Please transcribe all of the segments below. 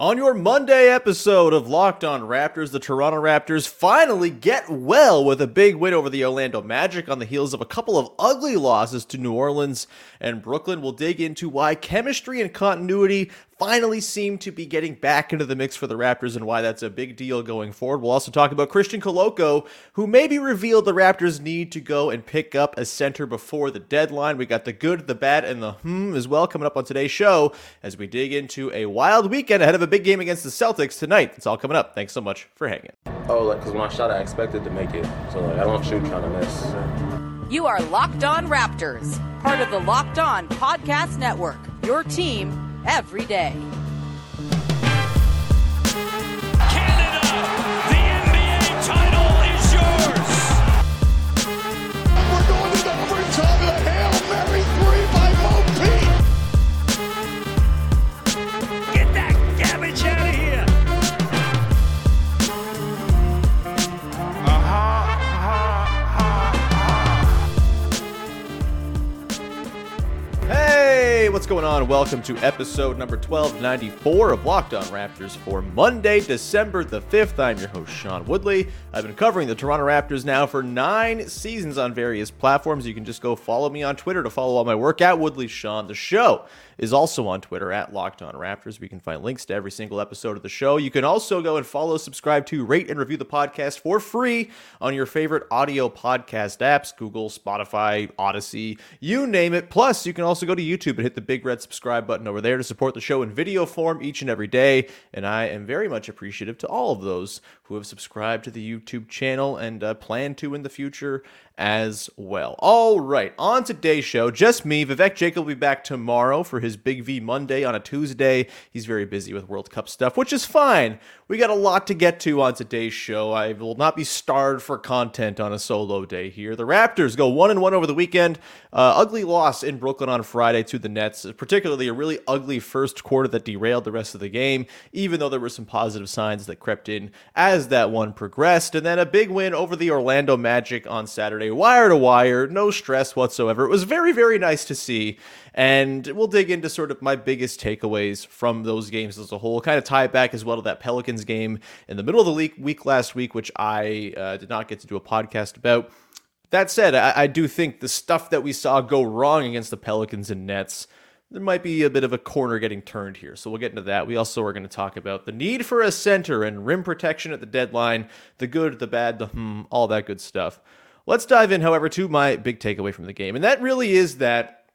On your Monday episode of Locked On Raptors, the Toronto Raptors finally get well with a big win over the Orlando Magic on the heels of a couple of ugly losses to New Orleans and Brooklyn. We'll dig into why chemistry and continuity finally seem to be getting back into the mix for the Raptors and why that's a big deal going forward. We'll also talk about Christian Koloko, who maybe revealed the Raptors need to go and pick up a center before the deadline. We got the good, the bad, and the hmm as well coming up on today's show as we dig into a wild weekend ahead of a big game against the Celtics tonight. It's all coming up. Thanks so much for hanging. Oh, like, because when I shot, I expected to make it. So, like, I don't shoot trying to miss. You are Locked On Raptors, part of the Locked On Podcast Network, your team every day. What's going on? Welcome to episode number 1294 of Locked On Raptors for Monday, December the 5th. I'm your host, Sean Woodley. I've been covering the Toronto Raptors now for nine seasons on various platforms. You can just go follow me on Twitter to follow all my work at Woodley Sean. The show is also on Twitter at Locked On Raptors. We can find links to every single episode of the show. You can also go and follow, subscribe to, rate, and review the podcast for free on your favorite audio podcast apps Google, Spotify, Odyssey, you name it. Plus, you can also go to YouTube and hit the big red subscribe button over there to support the show in video form each and every day. And I am very much appreciative to all of those who have subscribed to the YouTube channel and uh, plan to in the future as well. All right, on today's show, just me. Vivek Jacob will be back tomorrow for his Big V Monday on a Tuesday. He's very busy with World Cup stuff, which is fine. We got a lot to get to on today's show. I will not be starved for content on a solo day here. The Raptors go one and one over the weekend. Uh, ugly loss in Brooklyn on Friday to the Nets, particularly a really ugly first quarter that derailed the rest of the game, even though there were some positive signs that crept in as that one progressed. And then a big win over the Orlando Magic on Saturday, wire to wire, no stress whatsoever. It was very, very nice to see. And we'll dig into sort of my biggest takeaways from those games as a whole, kind of tie it back as well to that Pelicans game in the middle of the week, week last week, which I uh, did not get to do a podcast about. That said, I, I do think the stuff that we saw go wrong against the Pelicans and Nets, there might be a bit of a corner getting turned here. So we'll get into that. We also are going to talk about the need for a center and rim protection at the deadline, the good, the bad, the hmm, all that good stuff. Let's dive in, however, to my big takeaway from the game. And that really is that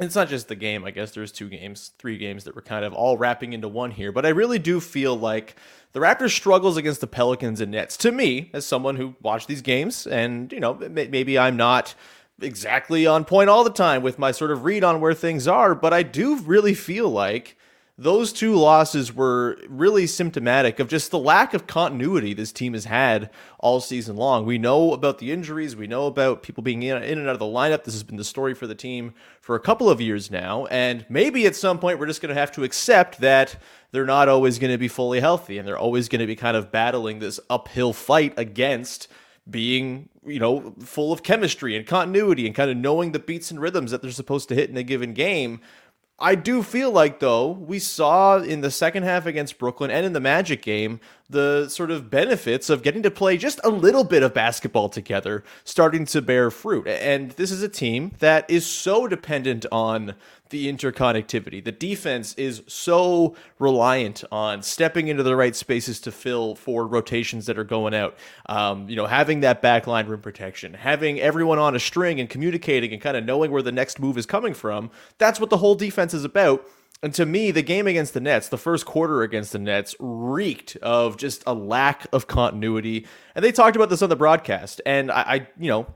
it's not just the game, I guess there's two games, three games that we're kind of all wrapping into one here, but I really do feel like the Raptors struggles against the Pelicans and Nets. To me, as someone who watched these games, and you know, maybe I'm not exactly on point all the time with my sort of read on where things are, but I do really feel like those two losses were really symptomatic of just the lack of continuity this team has had all season long. We know about the injuries, we know about people being in, and out of the lineup. This has been the story for the team for a couple of years now, and maybe at some point we're just going to have to accept that they're not always going to be fully healthy and they're always going to be kind of battling this uphill fight against being you know full of chemistry and continuity and kind of knowing the beats and rhythms that they're supposed to hit in a given game I do feel like, though, we saw in the second half against Brooklyn and in the Magic game the sort of benefits of getting to play just a little bit of basketball together starting to bear fruit. And this is a team that is so dependent on the interconnectivity. The defense is so reliant on stepping into the right spaces to fill for rotations that are going out. Um, you know, having that backline rim protection, having everyone on a string and communicating and kind of knowing where the next move is coming from. That's what the whole defense is about. And to me, the game against the Nets, the first quarter against the Nets, reeked of just a lack of continuity. And they talked about this on the broadcast. And I, I you know,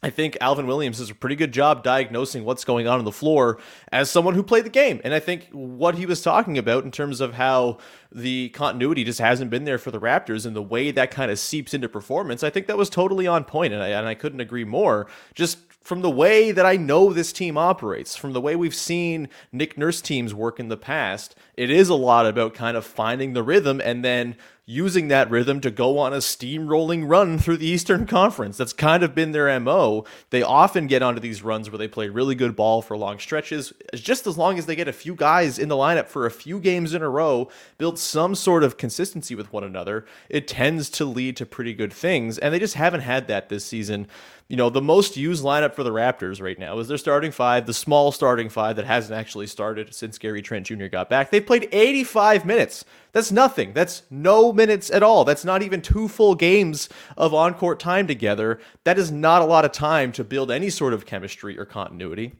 I think Alvin Williams does a pretty good job diagnosing what's going on on the floor as someone who played the game. And I think what he was talking about in terms of how the continuity just hasn't been there for the Raptors and the way that kind of seeps into performance, I think that was totally on point, and I, and I couldn't agree more. Just from the way that I know this team operates, from the way we've seen Nick Nurse teams work in the past, it is a lot about kind of finding the rhythm and then using that rhythm to go on a steamrolling run through the Eastern Conference. That's kind of been their MO. They often get onto these runs where they play really good ball for long stretches, just as long as they get a few guys in the lineup for a few games in a row, build some sort of consistency with one another. It tends to lead to pretty good things, and they just haven't had that this season you know, the most used lineup for the Raptors right now is their starting five, the small starting five that hasn't actually started since Gary Trent Jr. got back. They played 85 minutes. That's nothing. That's no minutes at all. That's not even two full games of on court time together. That is not a lot of time to build any sort of chemistry or continuity.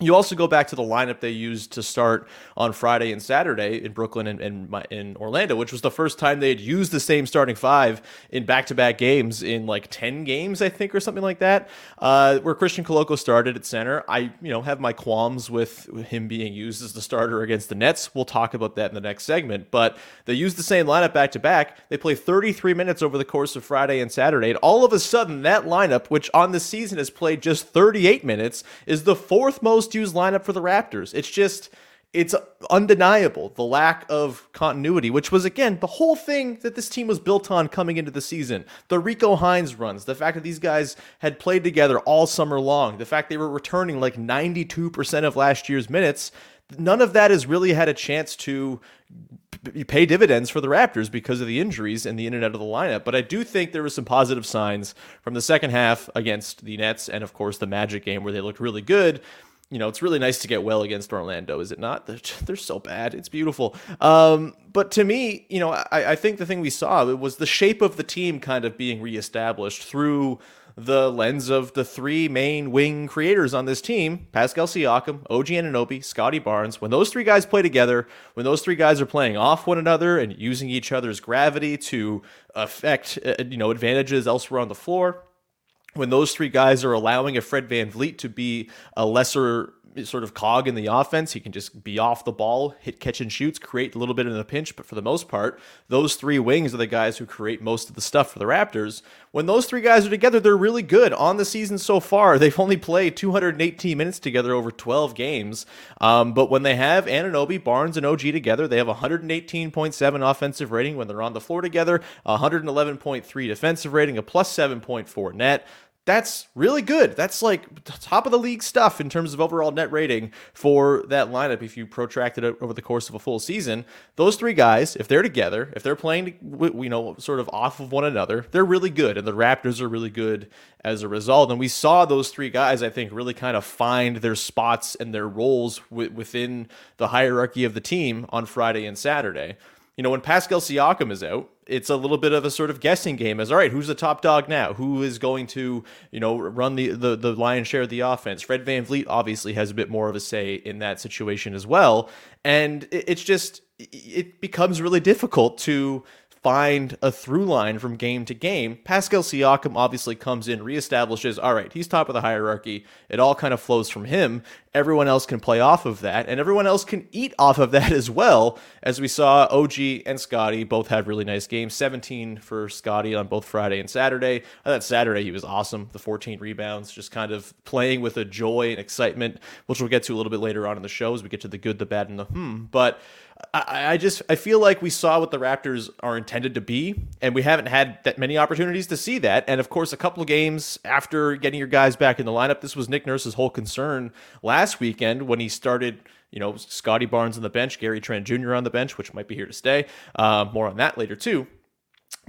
You also go back to the lineup they used to start on Friday and Saturday in Brooklyn and, and in Orlando, which was the first time they had used the same starting five in back-to-back games in like ten games, I think, or something like that. Uh, where Christian Koloko started at center, I you know have my qualms with him being used as the starter against the Nets. We'll talk about that in the next segment. But they used the same lineup back-to-back. They played 33 minutes over the course of Friday and Saturday, and all of a sudden that lineup, which on the season has played just 38 minutes, is the fourth most most used lineup for the Raptors. It's just it's undeniable the lack of continuity, which was again the whole thing that this team was built on coming into the season. The Rico Hines runs, the fact that these guys had played together all summer long, the fact they were returning like 92% of last year's minutes, none of that has really had a chance to pay dividends for the Raptors because of the injuries and the in and out of the lineup. But I do think there were some positive signs from the second half against the Nets and of course the Magic game where they looked really good you know, it's really nice to get well against Orlando, is it not? They're, they're so bad. It's beautiful. Um, but to me, you know, I, I think the thing we saw was the shape of the team kind of being reestablished through the lens of the three main wing creators on this team Pascal Siakam, OG Anunoby, Scottie Barnes. When those three guys play together, when those three guys are playing off one another and using each other's gravity to affect, uh, you know, advantages elsewhere on the floor, when those three guys are allowing a Fred VanVleet to be a lesser sort of cog in the offense. He can just be off the ball, hit catch and shoots, create a little bit in the pinch, but for the most part, those three wings are the guys who create most of the stuff for the Raptors. When those three guys are together, they're really good. On the season so far, they've only played 218 minutes together over 12 games. Um, but when they have Anunoby, Barnes, and OG together, they have 118.7 offensive rating when they're on the floor together, 111.3 defensive rating, a plus 7.4 net that's really good. That's like top of the league stuff in terms of overall net rating for that lineup. If you protract it over the course of a full season, those three guys, if they're together, if they're playing, you know, sort of off of one another, they're really good, and the Raptors are really good as a result. And we saw those three guys, I think, really kind of find their spots and their roles within the hierarchy of the team on Friday and Saturday you know, when Pascal Siakam is out, it's a little bit of a sort of guessing game as all right, who's the top dog now? Who is going to, you know, run the, the, the lion's share of the offense? Fred VanVleet obviously has a bit more of a say in that situation as well. And it's just, it becomes really difficult to find a through line from game to game. Pascal Siakam obviously comes in, reestablishes, all right, he's top of the hierarchy. It all kind of flows from him. Everyone else can play off of that, and everyone else can eat off of that as well. As we saw, OG and Scottie both had really nice games 17 for Scottie on both Friday and Saturday. I thought Saturday he was awesome. The 14 rebounds, just kind of playing with a joy and excitement, which we'll get to a little bit later on in the show as we get to the good, the bad, and the hmm. But I, I just I feel like we saw what the Raptors are intended to be, and we haven't had that many opportunities to see that. And of course, a couple of games after getting your guys back in the lineup, this was Nick Nurse's whole concern last weekend when he started. You know, Scottie Barnes on the bench, Gary Trent Jr. on the bench, which might be here to stay. Uh, more on that later too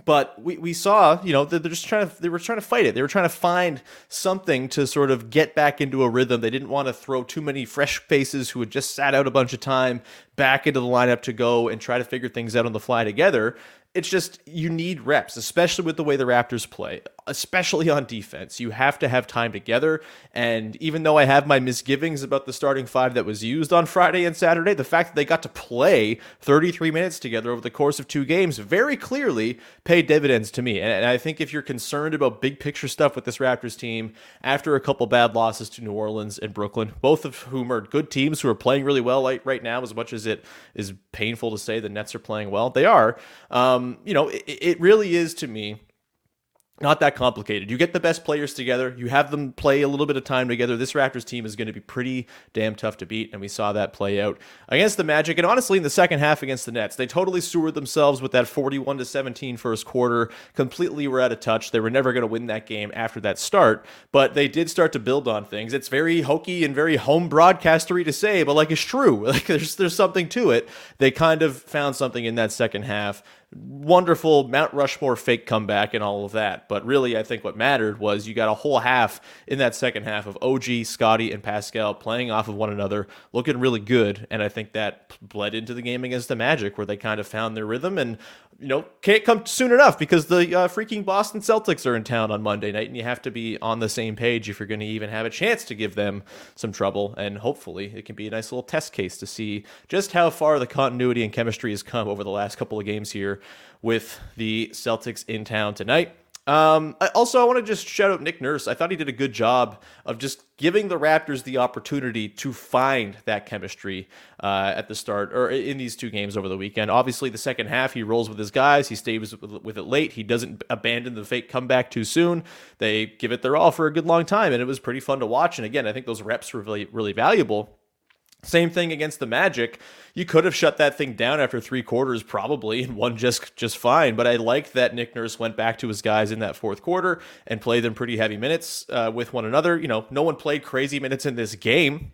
but we, we saw, you know, they're just trying to they were trying to fight it. They were trying to find something to sort of get back into a rhythm. They didn't want to throw too many fresh faces who had just sat out a bunch of time back into the lineup to go and try to figure things out on the fly together it's just you need reps, especially with the way the Raptors play, especially on defense. You have to have time together. And even though I have my misgivings about the starting five that was used on Friday and Saturday, the fact that they got to play 33 minutes together over the course of two games very clearly paid dividends to me. And I think if you're concerned about big picture stuff with this Raptors team after a couple bad losses to New Orleans and Brooklyn, both of whom are good teams who are playing really well right now, as much as it is painful to say the Nets are playing well, they are. Um, you know, it, it really is to me not that complicated. You get the best players together, you have them play a little bit of time together. This Raptors team is going to be pretty damn tough to beat, and we saw that play out against the Magic. And honestly, in the second half against the Nets, they totally sewered themselves with that 41 to 17 first quarter. Completely were out of touch. They were never going to win that game after that start, but they did start to build on things. It's very hokey and very home broadcastery to say, but like it's true. Like there's there's something to it. They kind of found something in that second half wonderful Mount Rushmore fake comeback and all of that. But really, I think what mattered was you got a whole half in that second half of OG, Scottie, and Pascal playing off of one another, looking really good. And I think that bled into the game against the Magic, where they kind of found their rhythm and, you know, can't come soon enough because the uh, freaking Boston Celtics are in town on Monday night, and you have to be on the same page if you're going to even have a chance to give them some trouble. And hopefully, it can be a nice little test case to see just how far the continuity and chemistry has come over the last couple of games here with the Celtics in town tonight. Um, I, also, I want to just shout out Nick Nurse. I thought he did a good job of just giving the Raptors the opportunity to find that chemistry uh, at the start or in these two games over the weekend. Obviously, the second half, he rolls with his guys. He stays with it late. He doesn't abandon the fake comeback too soon. They give it their all for a good long time, and it was pretty fun to watch. And again, I think those reps were really, really valuable. Same thing against the Magic. You could have shut that thing down after three quarters, probably, and won just just fine. But I liked that Nick Nurse went back to his guys in that fourth quarter and played them pretty heavy minutes uh, with one another. You know, no one played crazy minutes in this game.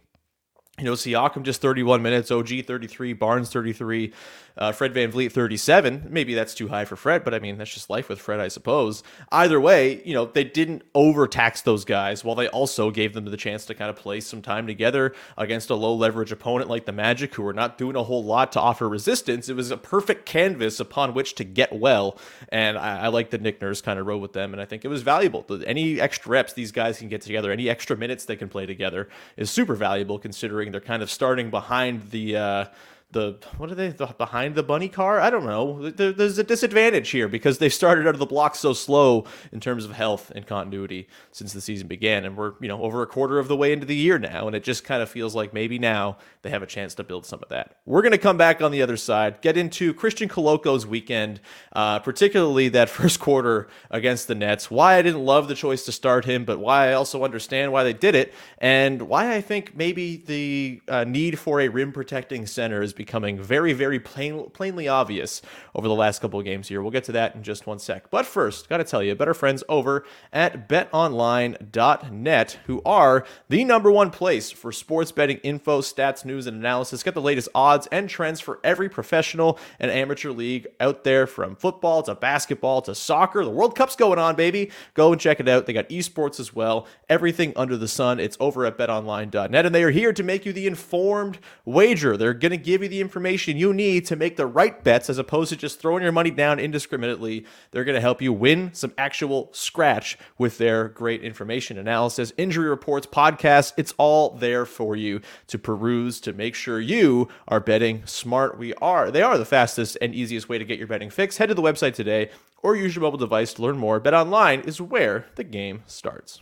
You know, Siakam just 31 minutes, OG 33, Barnes 33, uh, Fred VanVleet 37. Maybe that's too high for Fred, but I mean, that's just life with Fred, I suppose. Either way, you know, they didn't overtax those guys while they also gave them the chance to kind of play some time together against a low leverage opponent like the Magic, who were not doing a whole lot to offer resistance. It was a perfect canvas upon which to get well. And I, I like that Nick Nurse kind of rode with them, and I think it was valuable. Any extra reps these guys can get together, any extra minutes they can play together is super valuable considering they're kind of starting behind the. Uh, the what are they the, behind the bunny car? I don't know. There, there's a disadvantage here because they've started out of the block so slow in terms of health and continuity since the season began, and we're you know over a quarter of the way into the year now, and it just kind of feels like maybe now they have a chance to build some of that. We're gonna come back on the other side, get into Christian Koloko's weekend, uh, particularly that first quarter against the Nets. Why I didn't love the choice to start him, but why I also understand why they did it, and why I think maybe the uh, need for a rim protecting center is becoming very, very plain, plainly obvious over the last couple of games here. We'll get to that in just one sec. But first, got to tell you, better friends over at betonline.net, who are the number one place for sports betting info, stats, news, and analysis. Get the latest odds and trends for every professional and amateur league out there from football to basketball to soccer. The World Cup's going on, baby. Go and check it out. They got esports as well. Everything under the sun. It's over at betonline.net, and they are here to make you the informed wager. They're going to give you the information you need to make the right bets as opposed to just throwing your money down indiscriminately. They're going to help you win some actual scratch with their great information analysis, injury reports, podcasts. It's all there for you to peruse to make sure you are betting smart. We are. They are the fastest and easiest way to get your betting fix. Head to the website today or use your mobile device to learn more. Bet online is where the game starts.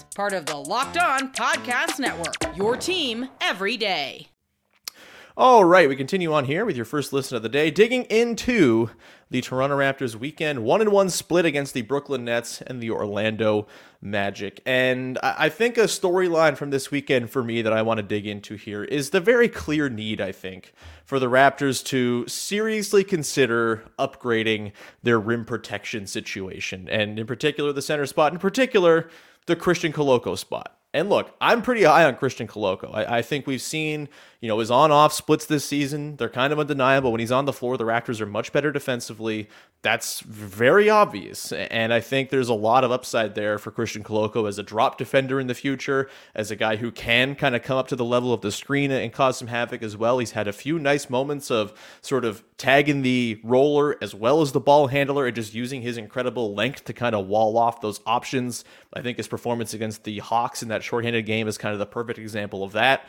Part of the Locked On Podcast Network, your team every day. All right, we continue on here with your first listen of the day, digging into the Toronto Raptors weekend one and one split against the Brooklyn Nets and the Orlando Magic. And I think a storyline from this weekend for me that I want to dig into here is the very clear need, I think, for the Raptors to seriously consider upgrading their rim protection situation. And in particular, the center spot, in particular, the Christian Koloko spot. And look, I'm pretty high on Christian Koloko. I, I think we've seen, you know, his on off splits this season. They're kind of undeniable. When he's on the floor, the Raptors are much better defensively. That's very obvious. And I think there's a lot of upside there for Christian Koloko as a drop defender in the future, as a guy who can kind of come up to the level of the screen and cause some havoc as well. He's had a few nice moments of sort of tagging the roller as well as the ball handler and just using his incredible length to kind of wall off those options. I think his performance against the Hawks in that shorthanded game is kind of the perfect example of that.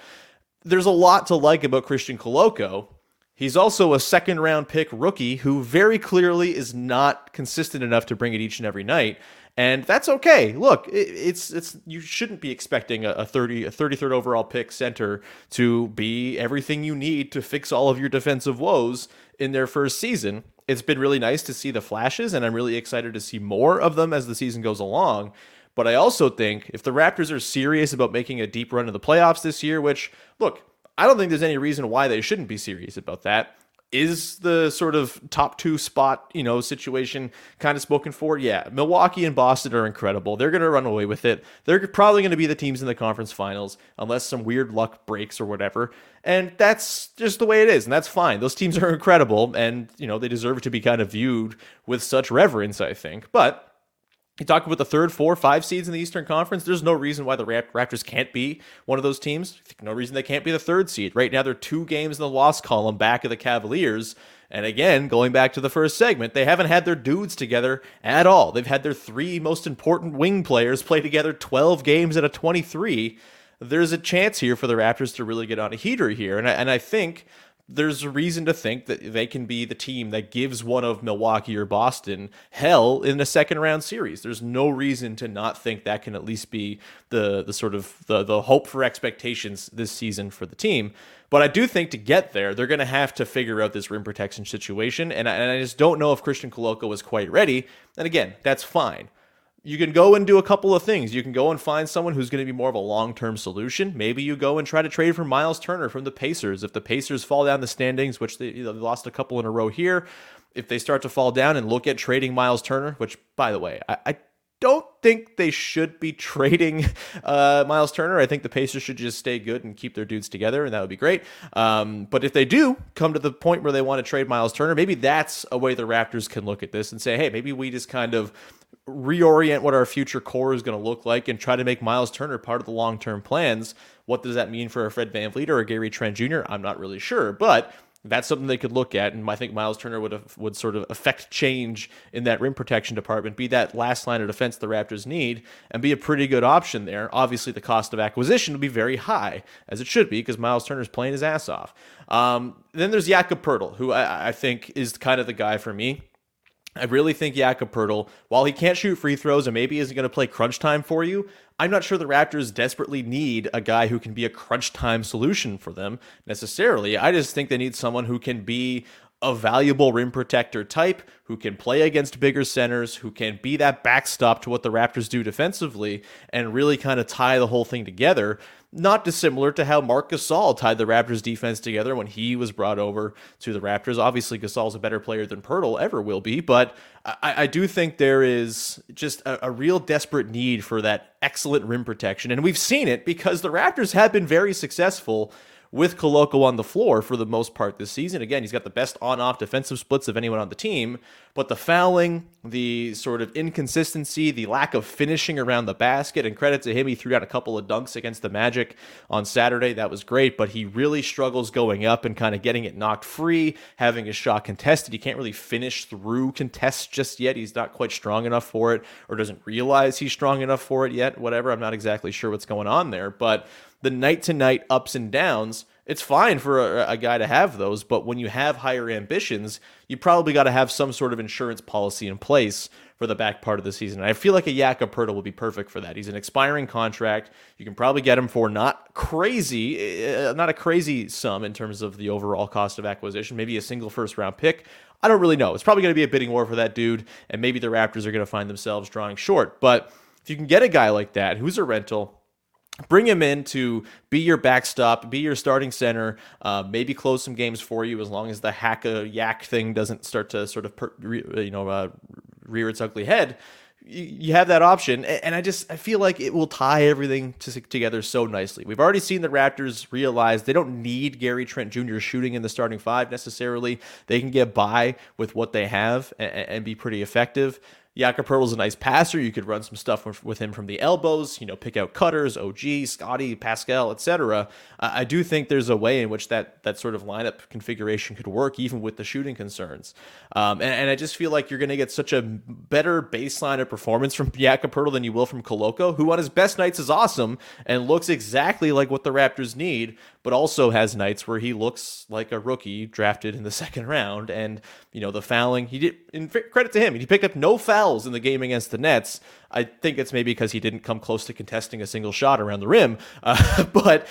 There's a lot to like about Christian Koloko. He's also a second round pick rookie who very clearly is not consistent enough to bring it each and every night. And that's okay. Look, it, it's it's you shouldn't be expecting a, a 30 a 33rd overall pick center to be everything you need to fix all of your defensive woes in their first season. It's been really nice to see the flashes and I'm really excited to see more of them as the season goes along. But I also think if the Raptors are serious about making a deep run in the playoffs this year, which, look, I don't think there's any reason why they shouldn't be serious about that. Is the sort of top two spot, you know, situation kind of spoken for? Yeah. Milwaukee and Boston are incredible. They're going to run away with it. They're probably going to be the teams in the conference finals, unless some weird luck breaks or whatever. And that's just the way it is. And that's fine. Those teams are incredible. And, you know, they deserve to be kind of viewed with such reverence, I think. But you talk about the third, four, five seeds in the Eastern Conference. There's no reason why the Raptors can't be one of those teams. No reason they can't be the third seed. Right now, they're two games in the loss column back of the Cavaliers. And again, going back to the first segment, they haven't had their dudes together at all. They've had their three most important wing players play together 12 games out of 23. There's a chance here for the Raptors to really get on a heater here. And I, and I think there's a reason to think that they can be the team that gives one of Milwaukee or Boston hell in a second round series. There's no reason to not think that can at least be the the sort of the the hope for expectations this season for the team. But I do think to get there, they're going to have to figure out this rim protection situation, and I, and I just don't know if Christian Koloko was quite ready. And again, that's fine you can go and do a couple of things. You can go and find someone who's going to be more of a long term solution. Maybe you go and try to trade for Miles Turner from the Pacers. If the Pacers fall down the standings, which they, you know, they lost a couple in a row here, if they start to fall down and look at trading Miles Turner, which, by the way, I, I don't think they should be trading uh, Miles Turner. I think the Pacers should just stay good and keep their dudes together, and that would be great. Um, but if they do come to the point where they want to trade Miles Turner, maybe that's a way the Raptors can look at this and say, hey, maybe we just kind of reorient what our future core is going to look like and try to make Miles Turner part of the long term plans. What does that mean for a Fred VanVleet or a Gary Trent Jr.? I'm not really sure, but that's something they could look at, and I think Miles Turner would have, would sort of affect change in that rim protection department, be that last line of defense the Raptors need, and be a pretty good option there. Obviously, the cost of acquisition would be very high, as it should be, because Miles Turner's playing his ass off. Um, then there's Jakob Poeltl, who I, I think is kind of the guy for me. I really think Jakob Poeltl, while he can't shoot free throws and maybe isn't going to play crunch time for you, I'm not sure the Raptors desperately need a guy who can be a crunch time solution for them necessarily. I just think they need someone who can be a valuable rim protector type, who can play against bigger centers, who can be that backstop to what the Raptors do defensively and really kind of tie the whole thing together. Not dissimilar to how Marc Gasol tied the Raptors defense together when he was brought over to the Raptors. Obviously, Gasol's a better player than Poeltl ever will be, but I, I do think there is just a, a real desperate need for that excellent rim protection. And we've seen it because the Raptors have been very successful with Koloko on the floor for the most part this season. Again, he's got the best on-off defensive splits of anyone on the team, but the fouling, the sort of inconsistency, the lack of finishing around the basket, and credit to him, he threw out a couple of dunks against the Magic on Saturday. That was great, but he really struggles going up and kind of getting it knocked free, having his shot contested. He can't really finish through contests just yet. He's not quite strong enough for it, or doesn't realize he's strong enough for it yet. Whatever. I'm not exactly sure what's going on there, but the night to night ups and downs, it's fine for a, a, guy to have those, but when you have higher ambitions, you probably got to have some sort of insurance policy in place for the back part of the season. And I feel like a Jakob Poeltl will be perfect for that. He's an expiring contract. You can probably get him for not crazy, uh, not a crazy sum in terms of the overall cost of acquisition, maybe a single first round pick. I don't really know. It's probably going to be a bidding war for that dude, and maybe the Raptors are going to find themselves drawing short. But if you can get a guy like that who's a rental, bring him in to be your backstop, be your starting center, uh, maybe close some games for you as long as the hack a yak thing doesn't start to sort of you know uh, rear its ugly head. You, have that option, and I just I feel like it will tie everything to, together so nicely. We've already seen the Raptors realize they don't need Gary Trent Jr. shooting in the starting five necessarily. They can get by with what they have and, and be pretty effective. Jakob is a nice passer. You could run some stuff with him from the elbows, you know, pick out cutters, OG, Scottie, Pascal, etc. I do think there's a way in which that that sort of lineup configuration could work, even with the shooting concerns. Um, and, and, I just feel like you're going to get such a better baseline of performance from Jakob than you will from Koloko, who on his best nights is awesome and looks exactly like what the Raptors need, but also has nights where he looks like a rookie drafted in the second round. And you know, the fouling, he did. In credit to him, he picked up no fouls fouls in the game against the Nets. I think it's maybe because he didn't come close to contesting a single shot around the rim. Uh, but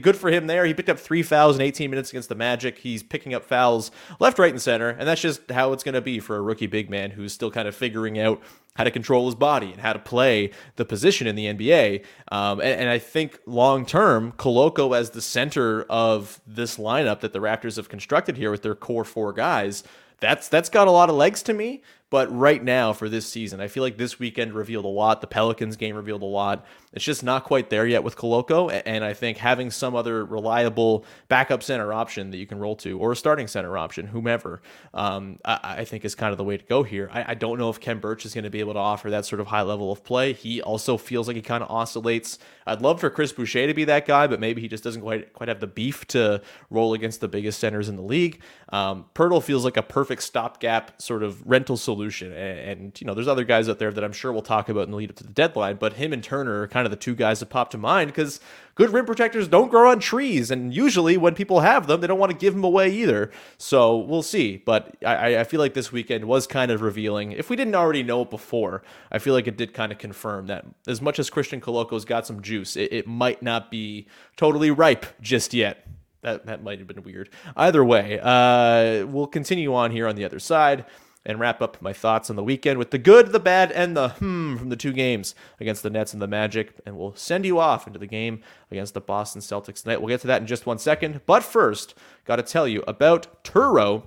good for him there. He picked up three fouls in 18 minutes against the Magic. He's picking up fouls left, right, and center. And that's just how it's going to be for a rookie big man who's still kind of figuring out how to control his body and how to play the position in the NBA. Um, and, and, I think long term, Koloko as the center of this lineup that the Raptors have constructed here with their core four guys, that's that's got a lot of legs to me. But right now for this season, I feel like this weekend revealed a lot. The Pelicans game revealed a lot. It's just not quite there yet with Koloko. And I think having some other reliable backup center option that you can roll to, or a starting center option, whomever, um, I, I, think is kind of the way to go here. I, I don't know if Khem Birch is going to be able to offer that sort of high level of play. He also feels like he kind of oscillates. I'd love for Chris Boucher to be that guy, but maybe he just doesn't quite quite have the beef to roll against the biggest centers in the league. Um, Poeltl feels like a perfect stopgap sort of rental solution. And, and, you know, there's other guys out there that I'm sure we'll talk about in the lead up to the deadline, but him and Turner are kind kind of the two guys that pop to mind because good rim protectors don't grow on trees, and usually when people have them, they don't want to give them away either. So we'll see. But I, I feel like this weekend was kind of revealing. If we didn't already know it before, I feel like it did kind of confirm that as much as Christian Koloko's got some juice, it, it might not be totally ripe just yet. That, that might have been weird. Either way, uh, we'll continue on here on the other side and wrap up my thoughts on the weekend with the good, the bad, and the hmm from the two games against the Nets and the Magic. And we'll send you off into the game against the Boston Celtics tonight. We'll get to that in just one second. But first, got to tell you about Turo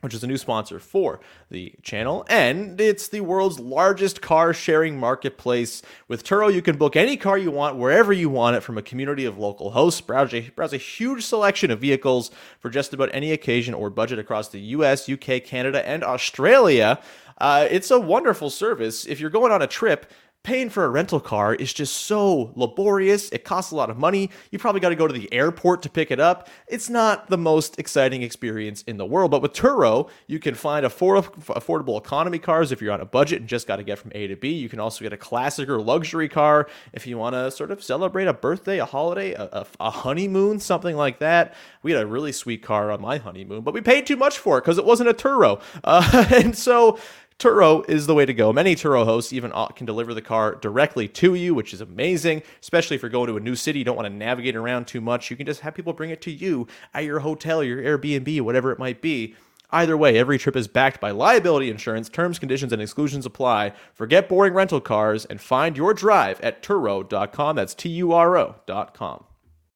which is a new sponsor for the channel. And it's the world's largest car sharing marketplace. With Turo, you can book any car you want wherever you want it from a community of local hosts. Browse a, browse a huge selection of vehicles for just about any occasion or budget across the US, UK, Canada, and Australia. Uh, it's a wonderful service. If you're going on a trip, paying for a rental car is just so laborious. It costs a lot of money. You probably got to go to the airport to pick it up. It's not the most exciting experience in the world. But with Turo, you can find affordable economy cars if you're on a budget and just got to get from A to B. You can also get a classic or luxury car if you want to sort of celebrate a birthday, a holiday, a, a, a honeymoon, something like that. We had a really sweet car on my honeymoon, but we paid too much for it because it wasn't a Turo. Uh, and so Turo is the way to go. Many Turo hosts even uh, can deliver the car directly to you, which is amazing, especially if you're going to a new city, you don't want to navigate around too much. You can just have people bring it to you at your hotel, your Airbnb, whatever it might be. Either way, every trip is backed by liability insurance. Terms, conditions, and exclusions apply. Forget boring rental cars and find your drive at Turo.com. That's T U R O.com.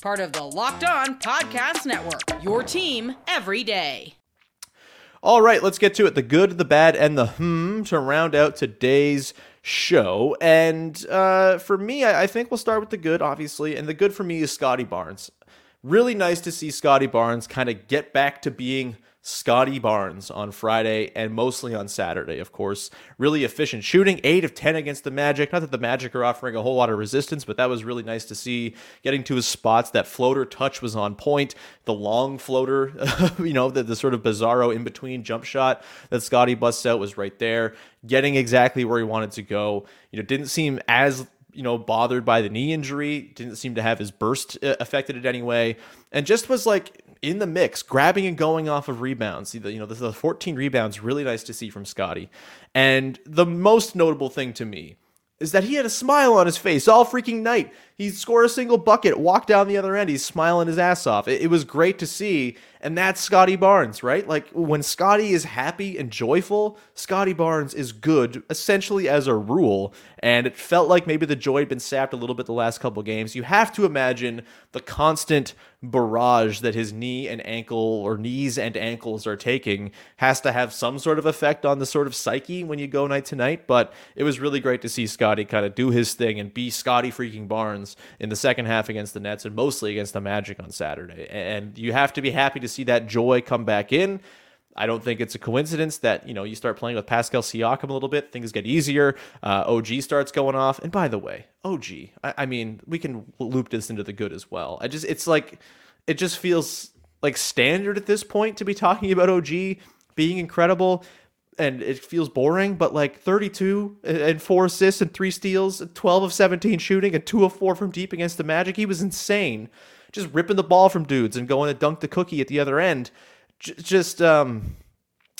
Part of the Locked On Podcast Network. Your team every day. All right, let's get to it. The good, the bad, and the hmm to round out today's show. And uh, for me, I, I think we'll start with the good, obviously. And the good for me is Scottie Barnes. Really nice to see Scottie Barnes kind of get back to being Scottie Barnes on Friday and mostly on Saturday, of course. Really efficient shooting, 8 of 10 against the Magic. Not that the Magic are offering a whole lot of resistance, but that was really nice to see. Getting to his spots, that floater touch was on point. The long floater, you know, the, the sort of bizarro in between jump shot that Scottie busts out was right there. Getting exactly where he wanted to go. You know, didn't seem as you know, bothered by the knee injury, didn't seem to have his burst uh, affected it anyway, and just was like in the mix, grabbing and going off of rebounds. You know, the 14 rebounds, really nice to see from Scottie. And the most notable thing to me is that he had a smile on his face all freaking night. He scored a single bucket, walked down the other end, he's smiling his ass off. It, it was great to see, and that's Scottie Barnes, right? Like when Scottie is happy and joyful, Scottie Barnes is good essentially as a rule, and it felt like maybe the joy had been sapped a little bit the last couple games. You have to imagine the constant barrage that his knee and ankle or knees and ankles are taking has to have some sort of effect on the sort of psyche when you go night to night, but it was really great to see Scottie kind of do his thing and be Scottie freaking Barnes in the second half against the Nets and mostly against the Magic on Saturday. And you have to be happy to see that joy come back in. I don't think it's a coincidence that you know you start playing with Pascal Siakam a little bit, things get easier. Uh, OG starts going off, and by the way, OG, I, I mean we can loop this into the good as well. I just it's like it just feels like standard at this point to be talking about OG being incredible and it feels boring, but like 32 and four assists and three steals, 12 of 17 shooting, and two of four from deep against the Magic. He was insane. Just ripping the ball from dudes and going to dunk the cookie at the other end. J- just, um,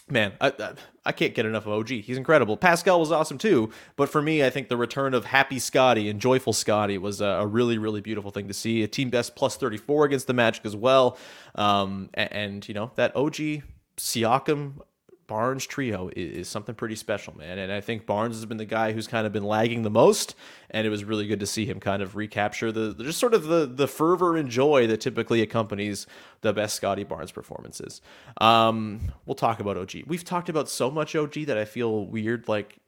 man, I, I, I can't get enough of OG. He's incredible. Pascal was awesome too, but for me, I think the return of Happy Scottie and Joyful Scottie was a, a really, really beautiful thing to see. A team best plus 34 against the Magic as well. Um, and, and, you know, that OG Siakam Barnes trio is, is, something pretty special, man. And I think Barnes has been the guy who's kind of been lagging the most, and it was really good to see him kind of recapture the, just sort of the the fervor and joy that typically accompanies the best Scottie Barnes performances. Um, we'll talk about OG. We've talked about so much OG that I feel weird like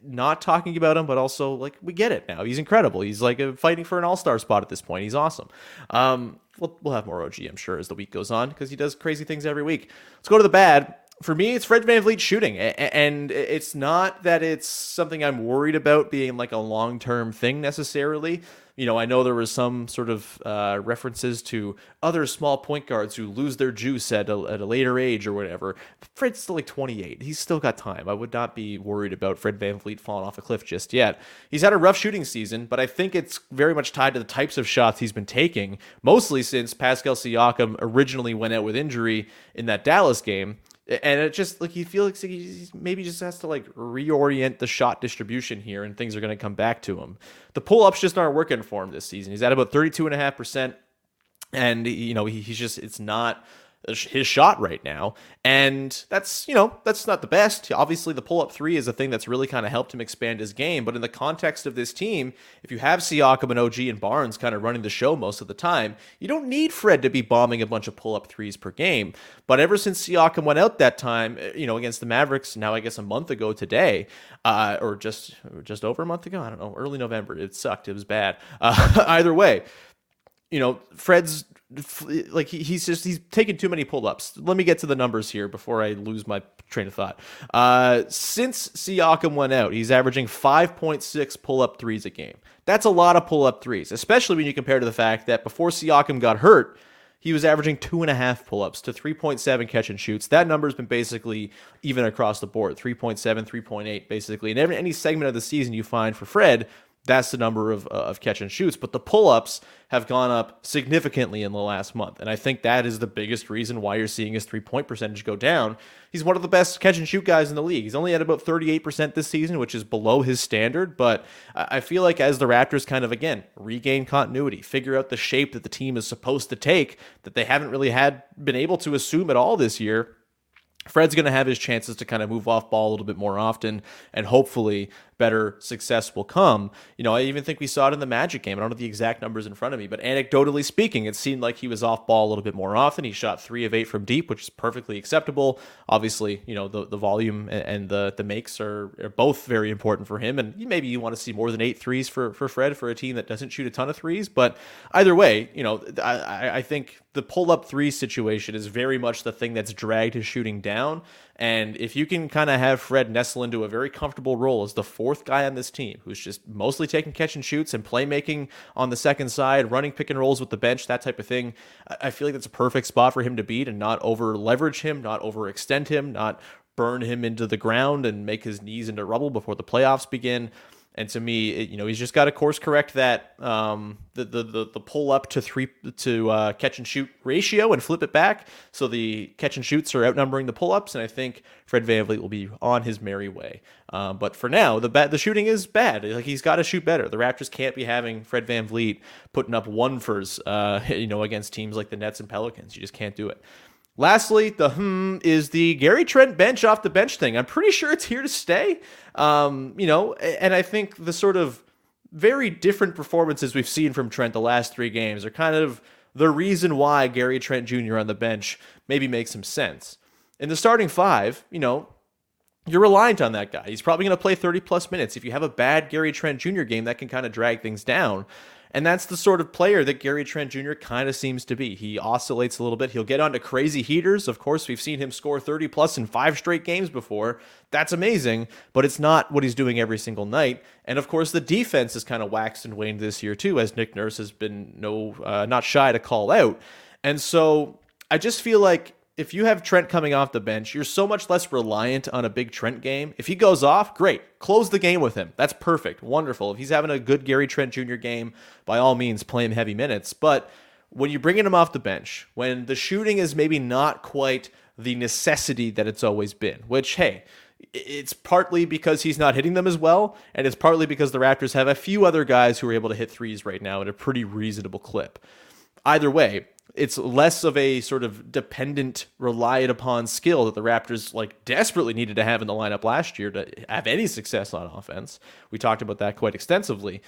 not talking about him, but also like we get it now. He's incredible. He's like fighting for an all star spot at this point. He's awesome. Um, we'll, we'll have more OG, I'm sure, as the week goes on because he does crazy things every week. Let's go to the bad for me, it's Fred VanVleet shooting. And it's not that it's something I'm worried about being like a long term thing necessarily. You know, I know there was some sort of uh, references to other small point guards who lose their juice at a, at a later age or whatever. Fred's still like 28. He's still got time. I would not be worried about Fred VanVleet falling off a cliff just yet. He's had a rough shooting season, but I think it's very much tied to the types of shots he's been taking, mostly since Pascal Siakam originally went out with injury in that Dallas game and it just like he feels like he maybe just has to like reorient the shot distribution here and things are going to come back to him. The pull-ups just aren't working for him this season. He's at about 32.5% and you know he, he's just it's not his shot right now. And that's, you know, that's not the best. Obviously, the pull up three is a thing that's really kind of helped him expand his game. But in the context of this team, if you have Siakam and OG and Barnes kind of running the show most of the time, you don't need Fred to be bombing a bunch of pull up threes per game. But ever since Siakam went out that time, you know, against the Mavericks, now I guess a month ago today, uh, or just just over a month ago, I don't know, early November, it sucked. It was bad. Uh, either way, you know, Fred's like he's just he's taking too many pull-ups. Let me get to the numbers here before I lose my train of thought. Uh, since Siakam went out, he's averaging 5.6 pull-up threes a game. That's a lot of pull-up threes, especially when you compare to the fact that before Siakam got hurt, he was averaging two and a half pull-ups to 3.7 catch and shoots. That number's been basically even across the board, 3.7, 3.8, basically. And every any segment of the season you find for Fred, that's the number of, uh, of catch and shoots. But the pull ups have gone up significantly in the last month. And I think that is the biggest reason why you're seeing his three point percentage go down. He's one of the best catch and shoot guys in the league. He's only at about 38% this season, which is below his standard. But I feel like as the Raptors kind of, again, regain continuity, figure out the shape that the team is supposed to take, that they haven't really had been able to assume at all this year Fred's going to have his chances to kind of move off ball a little bit more often, and hopefully better success will come. You know, I even think we saw it in the Magic game. I don't have the exact numbers in front of me, but anecdotally speaking, it seemed like he was off ball a little bit more often. He shot three of eight from deep, which is perfectly acceptable. Obviously, you know, the, the volume and the the makes are, are both very important for him. And maybe you want to see more than eight threes for, for Fred for a team that doesn't shoot a ton of threes. But either way, you know, I, I think the pull up three situation is very much the thing that's dragged his shooting down. And if you can kind of have Fred nestle into a very comfortable role as the fourth guy on this team, who's just mostly taking catch and shoots and playmaking on the second side, running pick and rolls with the bench, that type of thing, I feel like that's a perfect spot for him to beat and not over leverage him, not overextend him, not burn him into the ground and make his knees into rubble before the playoffs begin. And to me, it, you know, he's just got to course correct that um, the, the the the pull up to three to uh, catch and shoot ratio and flip it back so the catch and shoots are outnumbering the pull ups. And I think Fred VanVleet will be on his merry way. Um, but for now, the ba- the shooting is bad. Like he's got to shoot better. The Raptors can't be having Fred VanVleet putting up one fers, uh, you know, against teams like the Nets and Pelicans. You just can't do it. Lastly, the hmm is the Gary Trent bench off the bench thing. I'm pretty sure it's here to stay. Um, you know, and I think the sort of very different performances we've seen from Trent the last three games are kind of the reason why Gary Trent Jr. on the bench maybe makes some sense. In the starting five, you know, you're reliant on that guy. He's probably going to play 30 plus minutes. If you have a bad Gary Trent Jr. game, that can kind of drag things down. And that's the sort of player that Gary Trent Jr. kind of seems to be. He oscillates a little bit. He'll get onto crazy heaters. Of course, we've seen him score 30 plus in five straight games before. That's amazing, but it's not what he's doing every single night. And of course, the defense has kind of waxed and waned this year too, as Nick Nurse has been no uh, not shy to call out. And so I just feel like if you have Trent coming off the bench, you're so much less reliant on a big Trent game. If he goes off, great. Close the game with him. That's perfect. Wonderful. If he's having a good Gary Trent Jr. game, by all means, play him heavy minutes. But when you're bringing him off the bench, when the shooting is maybe not quite the necessity that it's always been, which, hey, it's partly because he's not hitting them as well, and it's partly because the Raptors have a few other guys who are able to hit threes right now at a pretty reasonable clip. Either way, it's less of a sort of dependent, relied upon skill that the Raptors like desperately needed to have in the lineup last year to have any success on offense. We talked about that quite extensively.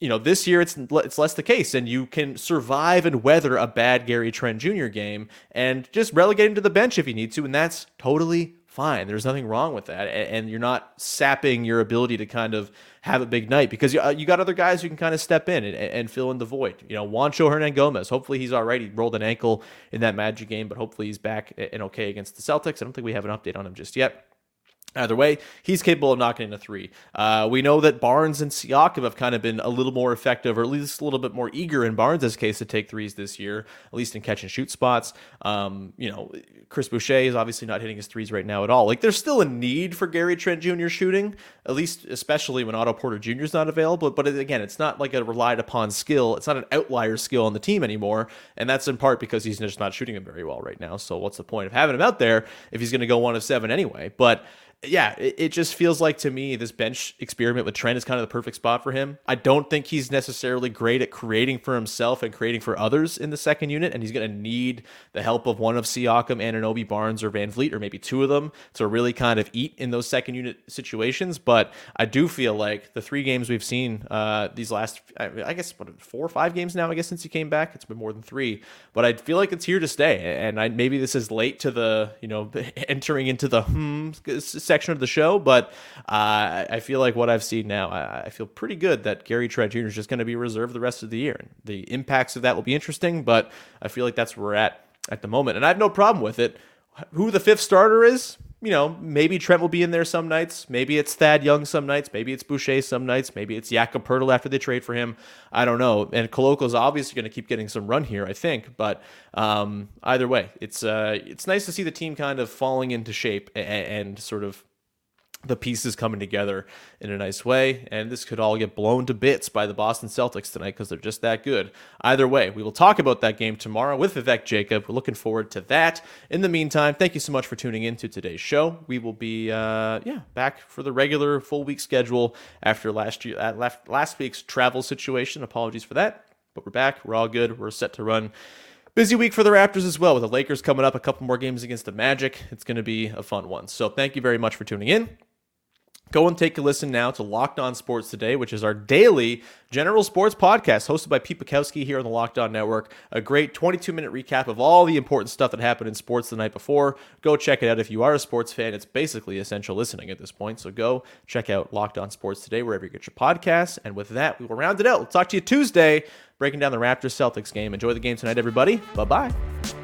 You know, this year it's it's less the case, and you can survive and weather a bad Gary Trent Jr. game and just relegate him to the bench if you need to, and that's totally fine. There's nothing wrong with that, and you're not sapping your ability to kind of have a big night because you, uh, you got other guys who can kind of step in and, and fill in the void. You know, Juancho Hernangomez, Hopefully he's all right. He rolled an ankle in that Magic game, but hopefully he's back and okay against the Celtics. I don't think we have an update on him just yet. Either way, he's capable of knocking in a three. Uh, we know that Barnes and Siakam have kind of been a little more effective, or at least a little bit more eager in Barnes' case to take threes this year, at least in catch and shoot spots. Um, you know, Chris Boucher is obviously not hitting his threes right now at all. Like, there's still a need for Gary Trent Jr. shooting, at least especially when Otto Porter Jr. is not available. But again, it's not like a relied upon skill. It's not an outlier skill on the team anymore, and that's in part because he's just not shooting them very well right now. So what's the point of having him out there if he's going to go one of seven anyway? But yeah, it, it, just feels like to me this bench experiment with Trent is kind of the perfect spot for him. I don't think he's necessarily great at creating for himself and creating for others in the second unit, and he's going to need the help of one of Siakam, Anunoby, Barnes, or Van VanVleet, or maybe two of them to really kind of eat in those second unit situations. But I do feel like the three games we've seen uh, these last, I guess, what, four or five games now, I guess, since he came back, it's been more than three. But I feel like it's here to stay, and I, maybe this is late to the, you know, entering into the hmm section of the show, but uh, I feel like what I've seen now, I, I feel pretty good that Gary Trent Jr. is just going to be reserved the rest of the year. And the impacts of that will be interesting, but I feel like that's where we're at at the moment. And I have no problem with it. Who the fifth starter is, you know, maybe Trent will be in there some nights. Maybe it's Thad Young some nights. Maybe it's Boucher some nights. Maybe it's Jakob Poeltl after they trade for him. I don't know. And is obviously going to keep getting some run here, I think. But um, either way, it's uh, it's nice to see the team kind of falling into shape and, and sort of the pieces coming together in a nice way. And this could all get blown to bits by the Boston Celtics tonight because they're just that good. Either way, we will talk about that game tomorrow with Vivek Jacob. We're looking forward to that. In the meantime, thank you so much for tuning in to today's show. We will be, uh, yeah, back for the regular full week schedule after last year, uh, last week's travel situation. Apologies for that, but we're back. We're all good. We're set to run. Busy week for the Raptors as well, with the Lakers coming up, a couple more games against the Magic. It's going to be a fun one. So, thank you very much for tuning in. Go and take a listen now to Locked On Sports Today, which is our daily general sports podcast hosted by Pete Bukowski here on the Locked On Network. A great 22 minute recap of all the important stuff that happened in sports the night before. Go check it out if you are a sports fan. It's basically essential listening at this point. So go check out Locked On Sports Today wherever you get your podcasts. And with that, we will round it out. We'll talk to you Tuesday, breaking down the Raptors Celtics game. Enjoy the game tonight, everybody. Bye bye.